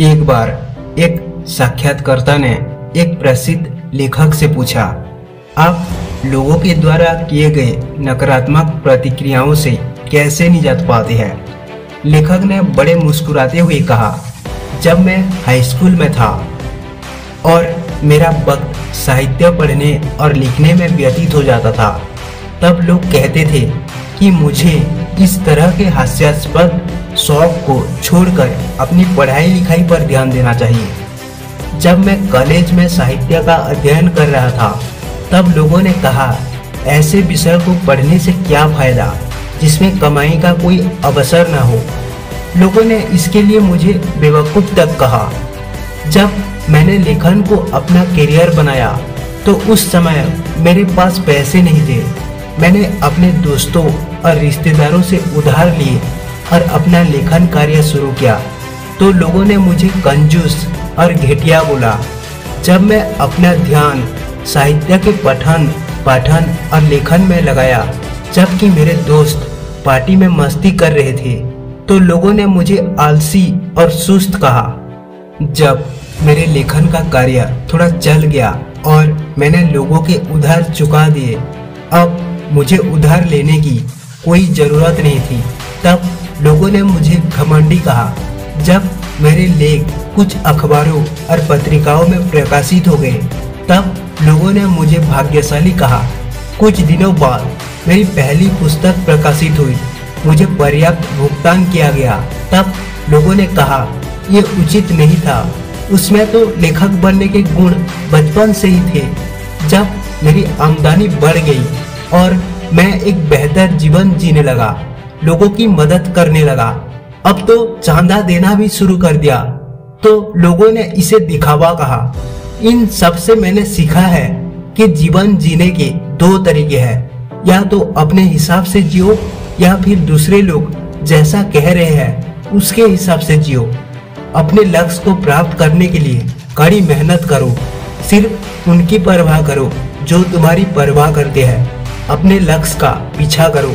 एक बार एक साक्षात्कारता ने एक प्रसिद्ध लेखक से पूछा, आप लोगों के द्वारा किए गए नकारात्मक प्रतिक्रियाओं से कैसे निजात पाते हैं? लेखक ने बड़े मुस्कुराते हुए कहा, जब मैं हाई स्कूल में था और मेरा वक्त साहित्य पढ़ने और लिखने में व्यतीत हो जाता था, तब लोग कहते थे कि मुझे इस तरह के हास्यास्पद शौक को छोड़कर अपनी पढ़ाई लिखाई पर ध्यान देना चाहिए। जब मैं कॉलेज में साहित्य का अध्ययन कर रहा था, तब लोगों ने कहा, ऐसे विषय को पढ़ने से क्या फ़ायदा, जिसमें कमाई का कोई अवसर न हो? लोगों ने इसके लिए मुझे बेवकूफ़ तक कहा। जब मैंने लेखन को अपना करियर बनाया तो उस समय मेरे पास पैसे नहीं थे। मैंने अपने दोस्तों और रिश्तेदारों से उधार लिए और अपना लेखन कार्य शुरू किया। तो लोगों ने मुझे कंजूस और घटिया बोला। जब मैं अपना ध्यान, साहित्य के पठन, पाठन और लेखन में लगाया, जबकि मेरे दोस्त पार्टी में मस्ती कर रहे थे तो लोगों ने मुझे आलसी और सुस्त कहा। जब मेरे लेखन का कार्य थोड़ा चल गया और मैंने लोगों के उधार चुका दिए, अब मुझे उधार लेने की कोई ज़रूरत नहीं थी। तब लोगों ने मुझे घमंडी कहा, जब मेरे लेख कुछ अखबारों और पत्रिकाओं में प्रकाशित हो गए, तब लोगों ने मुझे भाग्यशाली कहा, कुछ दिनों बाद मेरी पहली पुस्तक प्रकाशित हुई। मुझे पर्याप्त भुगतान किया गया। तब लोगों ने कहा यह उचित नहीं था। उसमें तो लेखक बनने के गुण बचपन से ही थे। जब मेरी आमदनी बढ़ गई और मैं एक बेहतर जीवन जीने लगा, लोगों की मदद करने लगा। अब तो चांदा देना भी शुरू कर दिया। तो लोगों ने इसे दिखावा कहा। इन सबसे मैंने सीखा है कि जीवन जीने के दो तरीके हैं। या तो अपने हिसाब से जियो, या फिर दूसरे लोग जैसा कह रहे हैं, उसके हिसाब से जियो। अपने लक्ष्य को प्राप्त करने के लिए कड़ी मेहनत करो। सिर्फ़ उनकी परवाह करो, जो तुम्हारी परवाह करते हैं। अपने लक्ष्य का पीछा करो।